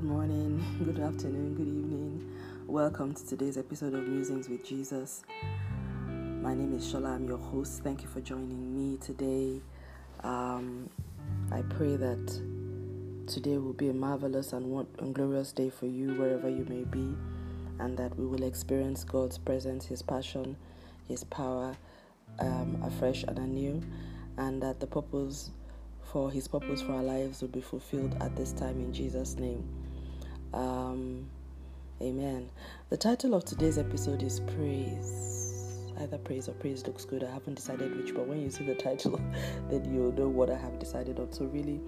good morning, good afternoon, good evening. Welcome to today's episode of Musings with Jesus. My name is Shola, I'm your host. Thank you for joining me today. Um, I pray that today will be a marvelous and, and glorious day for you, wherever you may be, and that we will experience God's presence, His passion, His power um, afresh and anew, and that the purpose for His purpose for our lives will be fulfilled at this time in Jesus' name. Um, amen. The title of today's episode is Praise. Either praise or praise looks good. I haven't decided which, but when you see the title, then you'll know what I have decided on. So, really,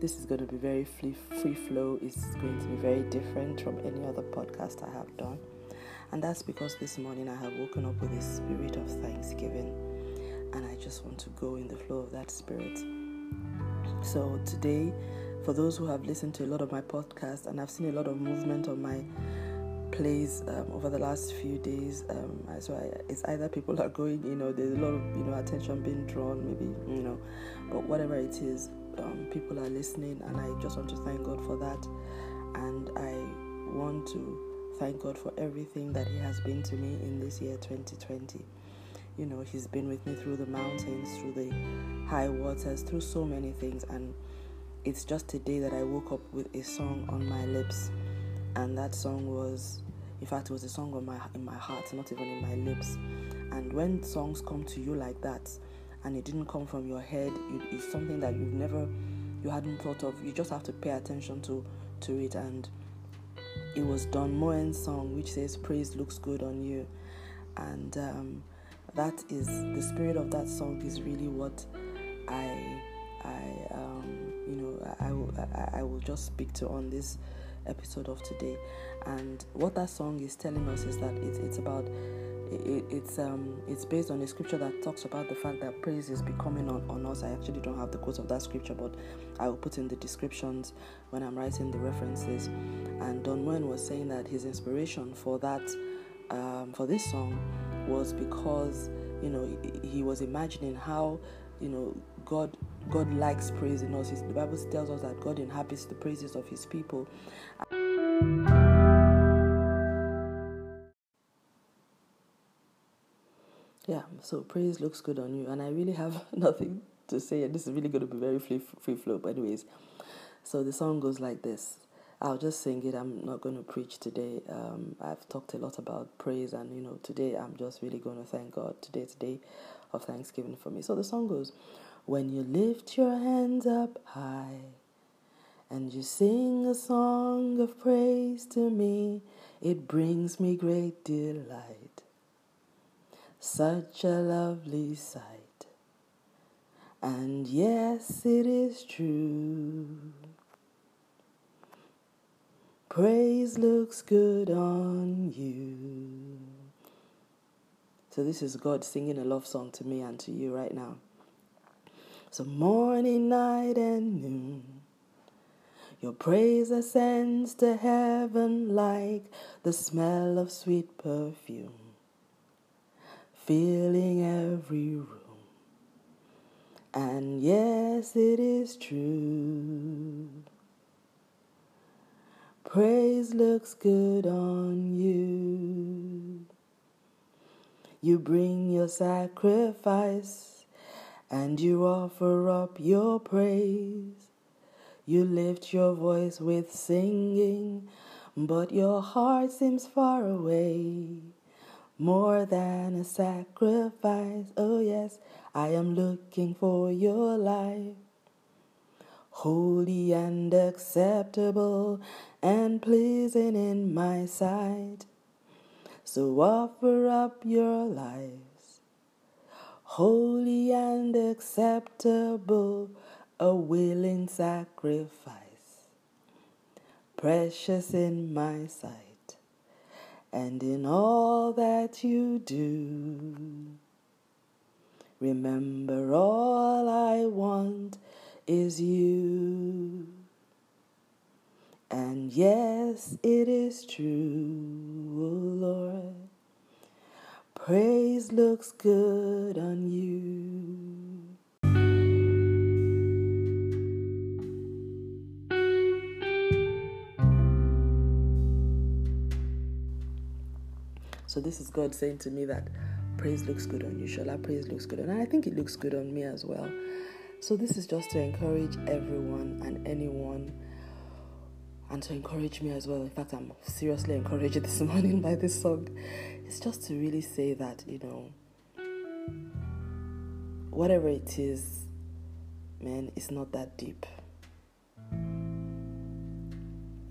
this is going to be very free, free flow. It's going to be very different from any other podcast I have done. And that's because this morning I have woken up with a spirit of thanksgiving. And I just want to go in the flow of that spirit. So today, for those who have listened to a lot of my podcasts and I've seen a lot of movement on my plays um, over the last few days, um, so I, it's either people are going, you know, there's a lot of you know attention being drawn, maybe you know, but whatever it is, um, people are listening, and I just want to thank God for that, and I want to thank God for everything that He has been to me in this year 2020 you know, He's been with me through the mountains, through the high waters, through so many things. And it's just a day that I woke up with a song on my lips. And that song was, in fact, it was a song on my, in my heart, not even in my lips. And when songs come to you like that, and it didn't come from your head, it, it's something that you've never, you hadn't thought of. You just have to pay attention to, to it. And it was Don Moen's song, which says, Praise looks good on you. And um, that is the spirit of that song is really what I I um, you know I, I, will, I, I will just speak to on this episode of today. And what that song is telling us is that it's, it's about it, it's um it's based on a scripture that talks about the fact that praise is becoming on, on us. I actually don't have the quote of that scripture but i will put in the descriptions when i'm writing the references. And don Moen was saying that his inspiration for that um, for this song was because you know he was imagining how you know God God likes praising us. The Bible tells us that God inhabits the praises of His people. Yeah, so praise looks good on you, and I really have nothing to say. This is really going to be very free, free flow. But anyways, so the song goes like this. I'll just sing it. I'm not going to preach today. Um, I've talked a lot about praise, and you know, today I'm just really going to thank God. Today, today of Thanksgiving for me. So the song goes, "When you lift your hands up high, and you sing a song of praise to me, it brings me great delight. Such a lovely sight, and yes, it is true." Praise looks good on you. So, this is God singing a love song to me and to you right now. So, morning, night, and noon, your praise ascends to heaven like the smell of sweet perfume, filling every room. And yes, it is true. Praise looks good on you. You bring your sacrifice and you offer up your praise. You lift your voice with singing, but your heart seems far away. More than a sacrifice, oh yes, I am looking for your life holy and acceptable and pleasing in my sight. So offer up your lives, holy and acceptable, a willing sacrifice, precious in my sight, and in all that you do. Remember, all I want is you. And yes, it is true, oh Lord praise looks good on you. So, this is God saying to me that praise looks good on you, Shola. Praise looks good on, and I think it looks good on me as well. So, this is just to encourage everyone and anyone and to encourage me as well. In fact, I'm seriously encouraged this morning by this song. It's just to really say that you know, whatever it is, man, it's not that deep.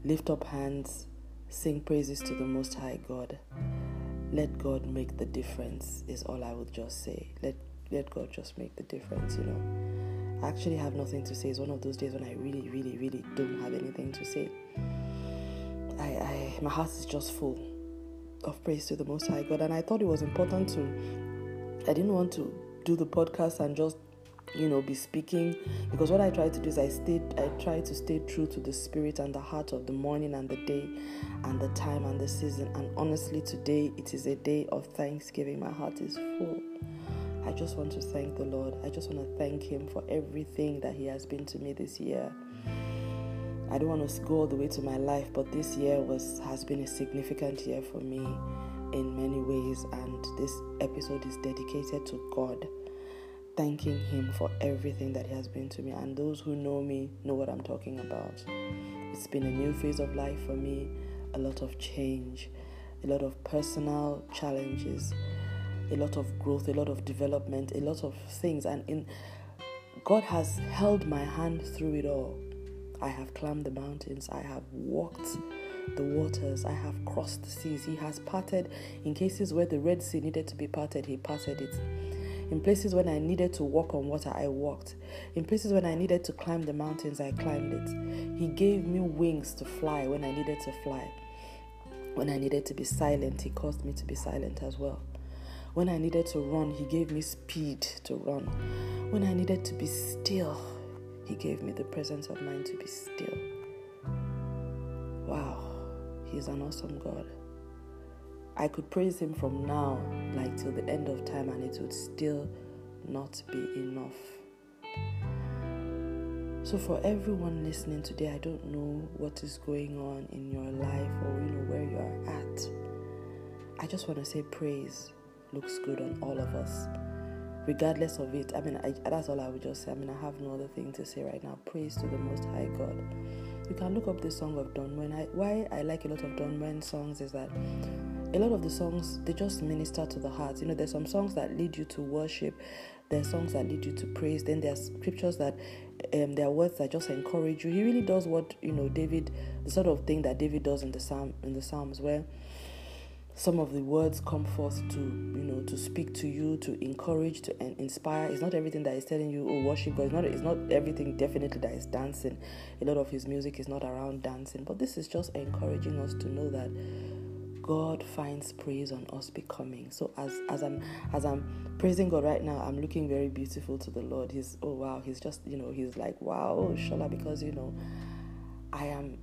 Lift up hands, sing praises to the Most High God. Let God make the difference, is all I would just say. Let, let God just make the difference, you know. I actually have nothing to say. It's one of those days when I really, really, really don't have anything to say. I, I my heart is just full of praise to the Most High God, and I thought it was important to. I didn't want to do the podcast and just you know be speaking because what i try to do is i stay i try to stay true to the spirit and the heart of the morning and the day and the time and the season and honestly today it is a day of thanksgiving my heart is full i just want to thank the lord i just want to thank him for everything that he has been to me this year i don't want to go all the way to my life but this year was has been a significant year for me in many ways and this episode is dedicated to god thanking Him for everything that He has been to me. And those who know me know what I'm talking about. It's been a new phase of life for me, a lot of change, a lot of personal challenges, a lot of growth, a lot of development, a lot of things. And in God has held my hand through it all. I have climbed the mountains, I have walked the waters, I have crossed the seas. He has parted in cases where the Red Sea needed to be parted, He parted it. In places when I needed to walk on water, I walked. In places when I needed to climb the mountains, I climbed it. He gave me wings to fly when I needed to fly. When I needed to be silent, He caused me to be silent as well. When I needed to run, He gave me speed to run. When I needed to be still, He gave me the presence of mind to be still. Wow, He's an awesome God. I could praise Him from now, like till the end of time, and it would still not be enough. So, for everyone listening today, I don't know what is going on in your life or you know where you are at. I just want to say praise looks good on all of us, regardless of it. I mean, I, that's all I would just say. I mean, I have no other thing to say right now. Praise to the Most High God. You can look up the song of Don Moen. I, why I like a lot of Don Moen songs is that a lot of the songs they just minister to the heart. You know, there's some songs that lead you to worship, there's songs that lead you to praise, then there's scriptures that um, there are words that just encourage you. He really does what you know David, the sort of thing that David does in the psalm in the Psalms, where some of the words come forth to you know to speak to you, to encourage, to inspire. It's not everything that is telling you, oh worship God. It's not. It's not everything definitely that is dancing. A lot of his music is not around dancing, but this is just encouraging us to know that God finds praise on us becoming. So as as I'm as I'm praising God right now, I'm looking very beautiful to the Lord. He's oh wow, he's just you know he's like wow, Shola, because you know I am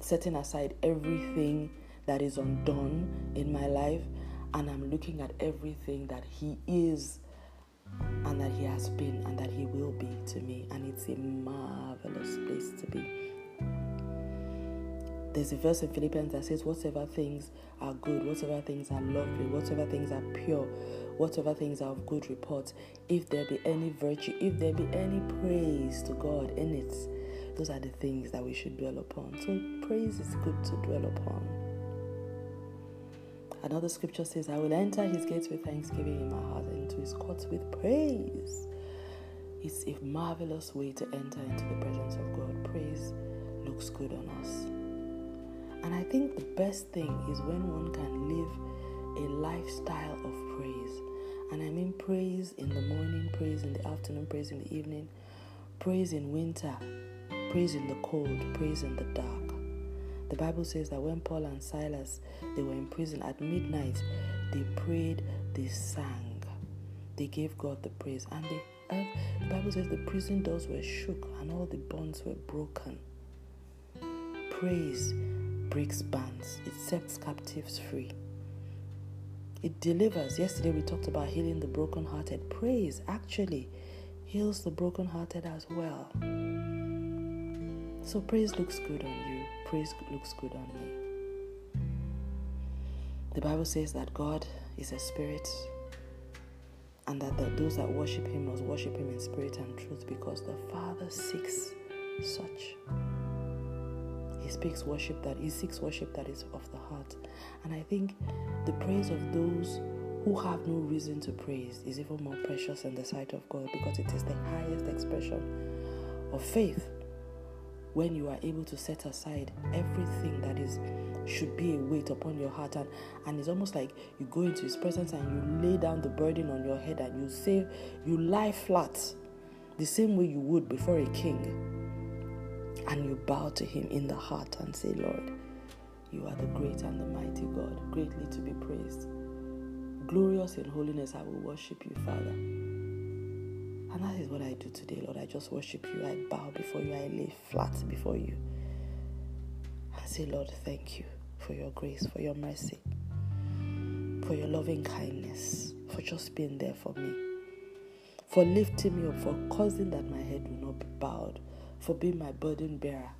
setting aside everything that is undone in my life, and I'm looking at everything that He is and that He has been and that He will be to me, and it's a marvelous place to be there's a verse in Philippians that says, Whatever things are good, whatever things are lovely, whatever things are pure, whatever things are of good report, if there be any virtue, if there be any praise to God in it, those are the things that we should dwell upon. So, praise is good to dwell upon. Another scripture says, I will enter his gates with thanksgiving in my heart and into his courts with praise. It's a marvelous way to enter into the presence of God. Praise looks good on us. And I think the best thing is when one can live a lifestyle of praise. And I mean praise in the morning, praise in the afternoon, praise in the evening, praise in winter, praise in the cold, praise in the dark. The Bible says that when Paul and Silas they were in prison at midnight, they prayed, they sang, they gave God the praise, and the the Bible says the prison doors were shook and all the bonds were broken. Praise breaks bands, it sets captives free. It delivers. Yesterday we talked about healing the brokenhearted. Praise actually heals the brokenhearted as well. So praise looks good on you. Praise looks good on me. The Bible says that God is a spirit and that the, those that worship him must worship him in spirit and truth because the Father seeks such. He speaks worship that he seeks worship that is of the heart. And I think the praise of those who have no reason to praise is even more precious in the sight of God because it is the highest expression of faith when you are able to set aside everything that is should be a weight upon your heart and, and it's almost like you go into his presence and you lay down the burden on your head and you say you lie flat the same way you would before a king. And you bow to him in the heart and say lord you are the great and the mighty god. Greatly to be praised. Glorious in holiness i will worship you father and that is what I do today, Lord. I just worship you. I bow before you. I lay flat before you. I say, Lord, thank you for your grace, for your mercy, for your loving kindness, for just being there for me, for lifting me up, for causing that my head will not be bowed, for being my burden bearer,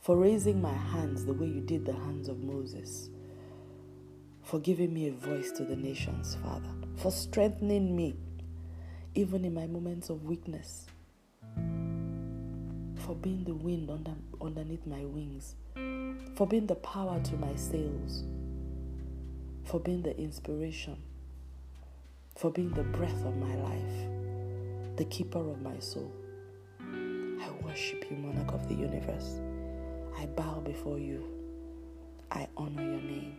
for raising my hands the way you did the hands of Moses, for giving me a voice to the nations, Father, for strengthening me even in my moments of weakness, for being the wind under, underneath my wings, for being the power to my sails, for being the inspiration, for being the breath of my life, the keeper of my soul. I worship you, monarch of the universe. I bow before you. I honor your name.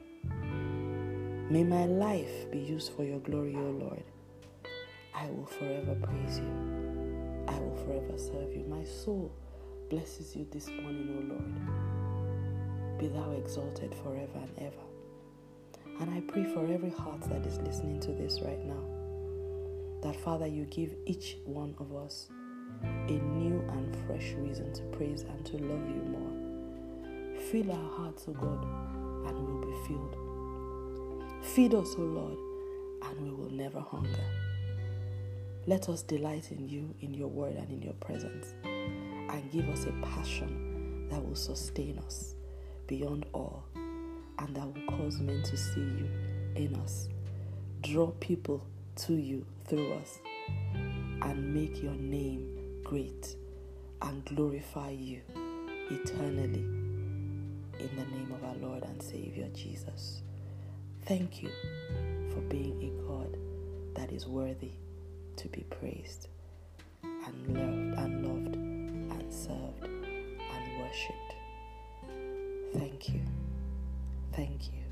May my life be used for your glory, O Lord. I will forever praise you. I will forever serve you. My soul blesses you this morning, O Lord. Be thou exalted forever and ever. And I pray for every heart that is listening to this right now that, Father, you give each one of us a new and fresh reason to praise and to love you more. Fill our hearts, O God, and we'll be filled. Feed us, O Lord, and we will never hunger. Let us delight in you, in your word, and in your presence, and give us a passion that will sustain us beyond all and that will cause men to see you in us. Draw people to you through us and make your name great and glorify you eternally in the name of our Lord and Savior Jesus. Thank you for being a God that is worthy to be praised and loved and loved and served and worshipped. Thank you. Thank you.